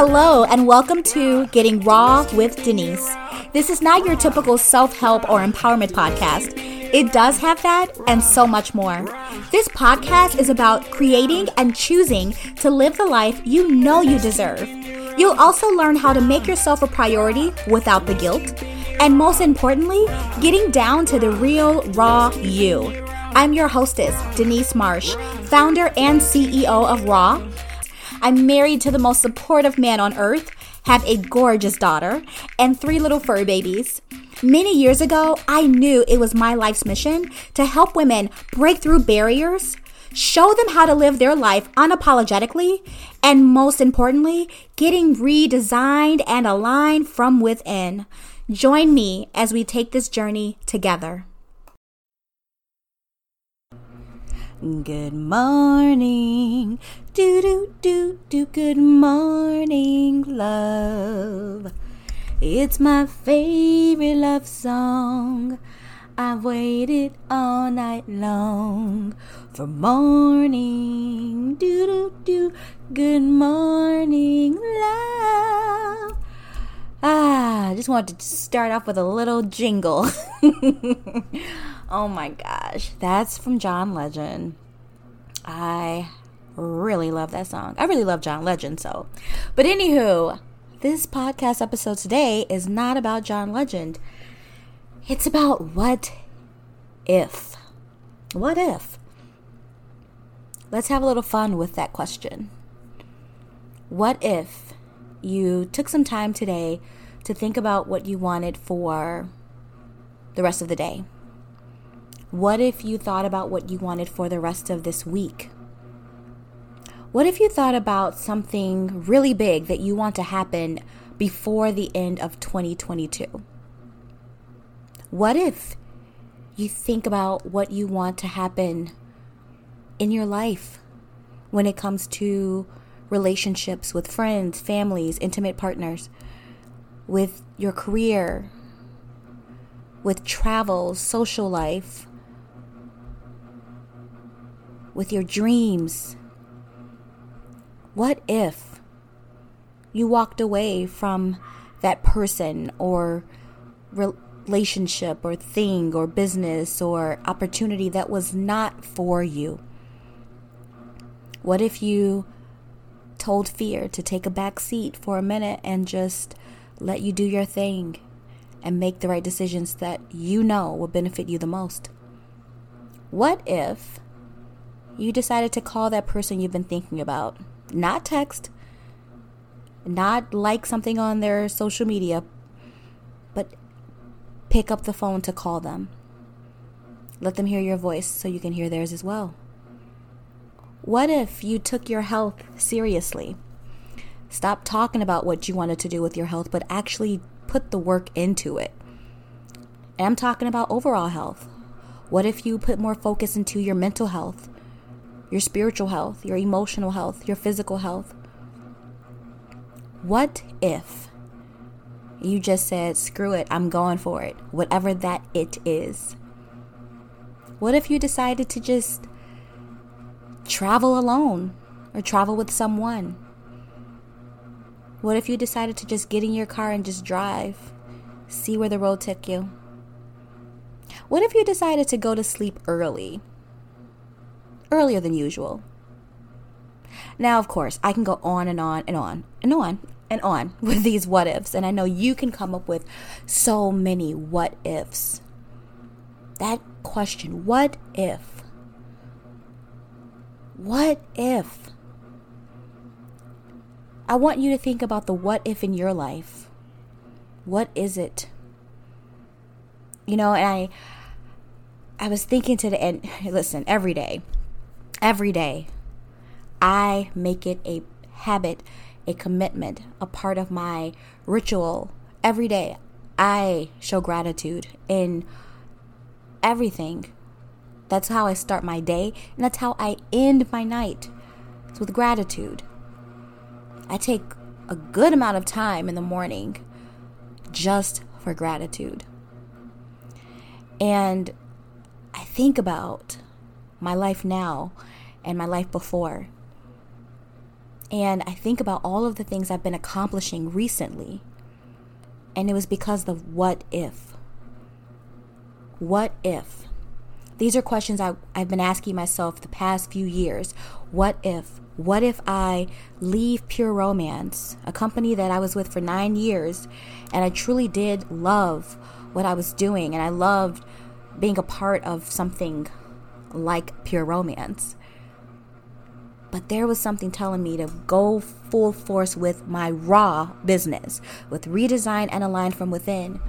Hello, and welcome to Getting Raw with Denise. This is not your typical self help or empowerment podcast. It does have that and so much more. This podcast is about creating and choosing to live the life you know you deserve. You'll also learn how to make yourself a priority without the guilt. And most importantly, getting down to the real, raw you. I'm your hostess, Denise Marsh, founder and CEO of Raw I'm married to the most supportive man on earth, have a gorgeous daughter, and three little fur babies. Many years ago, I knew it was my life's mission to help women break through barriers, show them how to live their life unapologetically, and most importantly, getting redesigned and aligned from within. Join me as we take this journey together. Good morning. Do do do do. Good morning, love. It's my favorite love song. I've waited all night long for morning. Do do do. Good morning, love. Ah, I just wanted to start off with a little jingle. Oh my gosh, that's from John Legend. I really love that song. I really love John Legend, so. But anywho, this podcast episode today is not about John Legend. It's about what if. What if? Let's have a little fun with that question. What if you took some time today to think about what you wanted for the rest of the day? What if you thought about what you wanted for the rest of this week? What if you thought about something really big that you want to happen before the end of 2022? What if you think about what you want to happen in your life when it comes to relationships with friends, families, intimate partners, with your career, with travel, social life, with your dreams? What if you walked away from that person or relationship or thing or business or opportunity that was not for you? What if you told fear to take a back seat for a minute and just let you do your thing and make the right decisions that you know will benefit you the most? What if you decided to call that person you've been thinking about. Not text, not like something on their social media, but pick up the phone to call them. Let them hear your voice so you can hear theirs as well. What if you took your health seriously? Stop talking about what you wanted to do with your health, but actually put the work into it. And I'm talking about overall health. What if you put more focus into your mental health? Your spiritual health, your emotional health, your physical health. What if you just said, screw it, I'm going for it, whatever that it is? What if you decided to just travel alone or travel with someone? What if you decided to just get in your car and just drive, see where the road took you? What if you decided to go to sleep early earlier than usual. Now, of course, I can go on and on and on and on and on with these what ifs, and I know you can come up with so many what ifs. That question, what if? What if? I want you to think about the what if in your life. What is it? You know, and I I was thinking to the end, listen, every day every day, I make it a habit, a commitment, a part of my ritual. Every day, I show gratitude in everything. That's how I start my day, and that's how I end my night. It's with gratitude. I take a good amount of time in the morning just for gratitude. And I think about my life now and my life before. And I think about all of the things I've been accomplishing recently. And it was because of what if. What if? These are questions I, I've been asking myself the past few years. What if? What if I leave Pure Romance, a company that I was with for nine years, and I truly did love what I was doing, and I loved being a part of something like Pure Romance? But there was something telling me to go full force with my raw business, with redesign and align from within.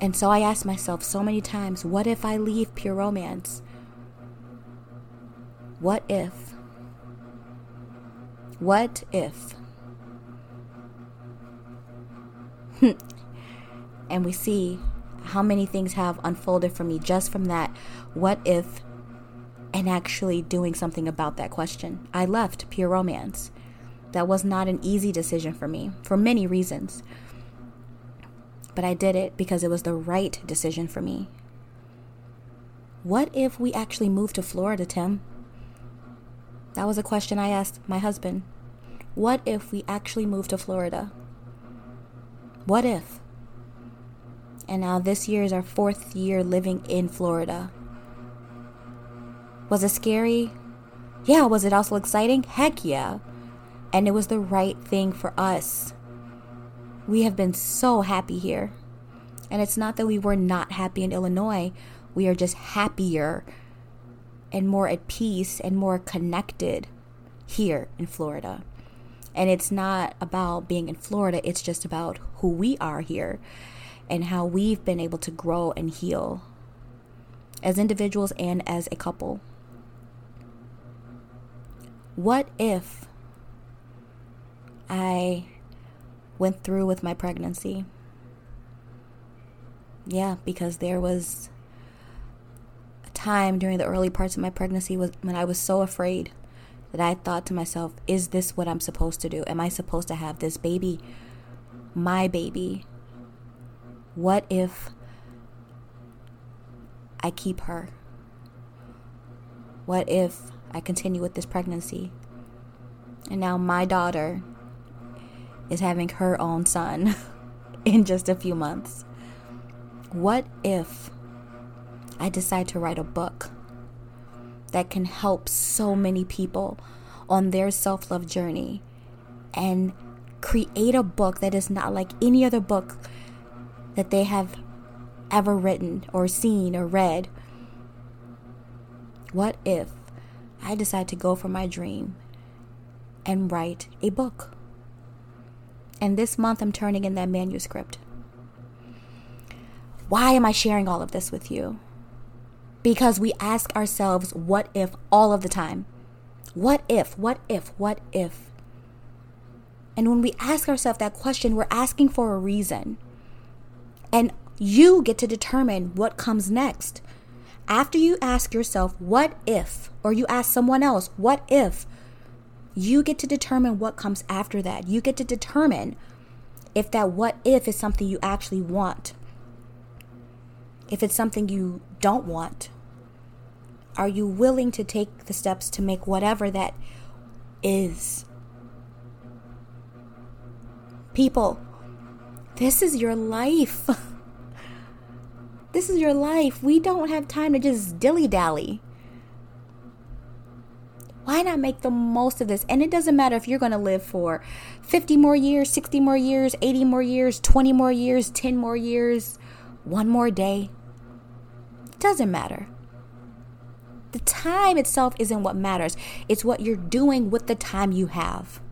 And so I asked myself so many times what if I leave pure romance? What if? What if? and we see how many things have unfolded for me just from that what if and actually doing something about that question. I left pure romance. That was not an easy decision for me for many reasons. But I did it because it was the right decision for me. What if we actually moved to Florida, Tim? That was a question I asked my husband. What if we actually moved to Florida? What if? And now this year is our fourth year living in Florida. Was it scary? Yeah. Was it also exciting? Heck yeah. And it was the right thing for us. We have been so happy here. And it's not that we were not happy in Illinois, we are just happier and more at peace and more connected here in Florida. And it's not about being in Florida, it's just about who we are here and how we've been able to grow and heal as individuals and as a couple. What if I went through with my pregnancy? Yeah, because there was a time during the early parts of my pregnancy when I was so afraid that I thought to myself, is this what I'm supposed to do? Am I supposed to have this baby? My baby. What if I keep her? What if I continue with this pregnancy. And now my daughter is having her own son in just a few months. What if I decide to write a book that can help so many people on their self love journey and create a book that is not like any other book that they have ever written or seen or read? What if I decide to go for my dream and write a book. And this month, I'm turning in that manuscript. Why am I sharing all of this with you? Because we ask ourselves, what if all of the time? What if, what if, what if? And when we ask ourselves that question, we're asking for a reason. And you get to determine what comes next. After you ask yourself, what if, or you ask someone else, what if, you get to determine what comes after that. You get to determine if that what if is something you actually want. If it's something you don't want, are you willing to take the steps to make whatever that is? People, this is your life. This is your life. We don't have time to just dilly dally. Why not make the most of this? And it doesn't matter if you're going to live for 50 more years, 60 more years, 80 more years, 20 more years, 10 more years, one more day. It doesn't matter. The time itself isn't what matters, it's what you're doing with the time you have.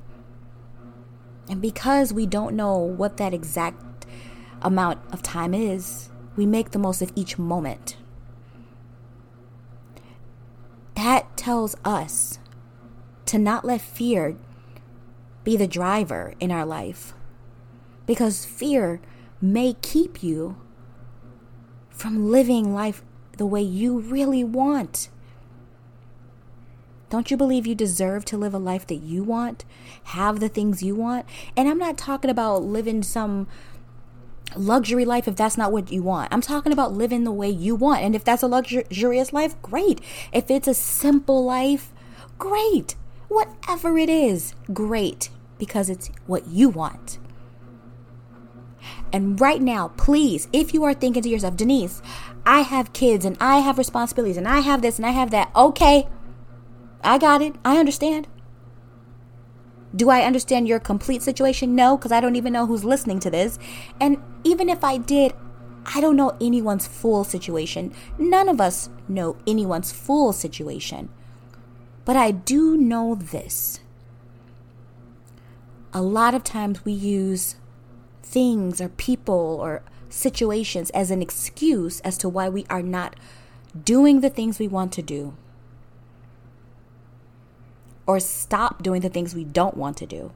And because we don't know what that exact amount of time is, we make the most of each moment. That tells us to not let fear be the driver in our life. Because fear may keep you from living life the way you really want. Don't you believe you deserve to live a life that you want? Have the things you want? And I'm not talking about living some luxury life if that's not what you want. I'm talking about living the way you want. And if that's a luxurious life, great. If it's a simple life, great. Whatever it is, great, because it's what you want. And right now, please, if you are thinking to yourself, Denise, I have kids and I have responsibilities and I have this and I have that, okay, I got it. I understand. Do I understand your complete situation? No, because I don't even know who's listening to this. And even if I did, I don't know anyone's full situation. None of us know anyone's full situation. But I do know this. A lot of times we use things or people or situations as an excuse as to why we are not doing the things we want to do or stop doing the things we don't want to do.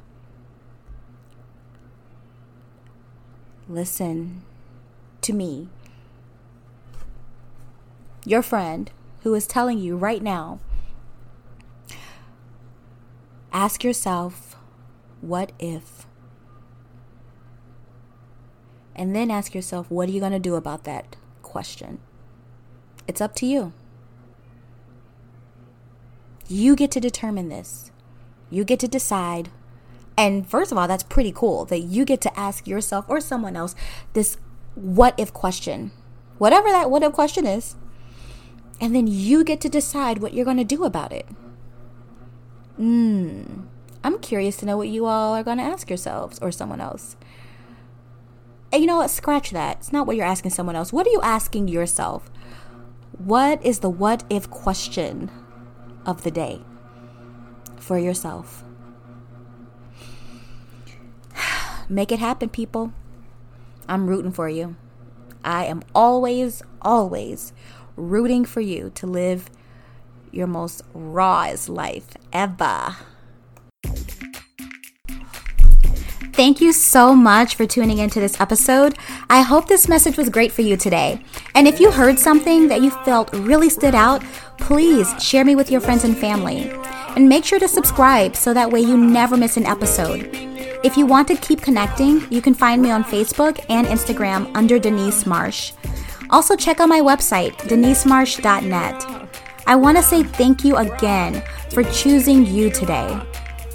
Listen to me, your friend who is telling you right now. Ask yourself, what if? And then ask yourself, what are you going to do about that question? It's up to you. You get to determine this. You get to decide. And first of all, that's pretty cool that you get to ask yourself or someone else this what if question. Whatever that what if question is. And then you get to decide what you're going to do about it. Hmm. I'm curious to know what you all are going to ask yourselves or someone else. And you know what? Scratch that. It's not what you're asking someone else. What are you asking yourself? What is the what if question? Of the day for yourself. Make it happen, people. I'm rooting for you. I am always, always rooting for you to live your most rawest life ever. Thank you so much for tuning into this episode. I hope this message was great for you today. And if you heard something that you felt really stood out, please share me with your friends and family. And make sure to subscribe so that way you never miss an episode. If you want to keep connecting, you can find me on Facebook and Instagram under Denise Marsh. Also, check out my website, denisemarsh.net. I want to say thank you again for choosing you today.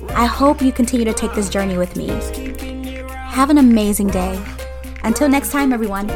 I hope you continue to take this journey with me. Have an amazing day. Until next time, everyone.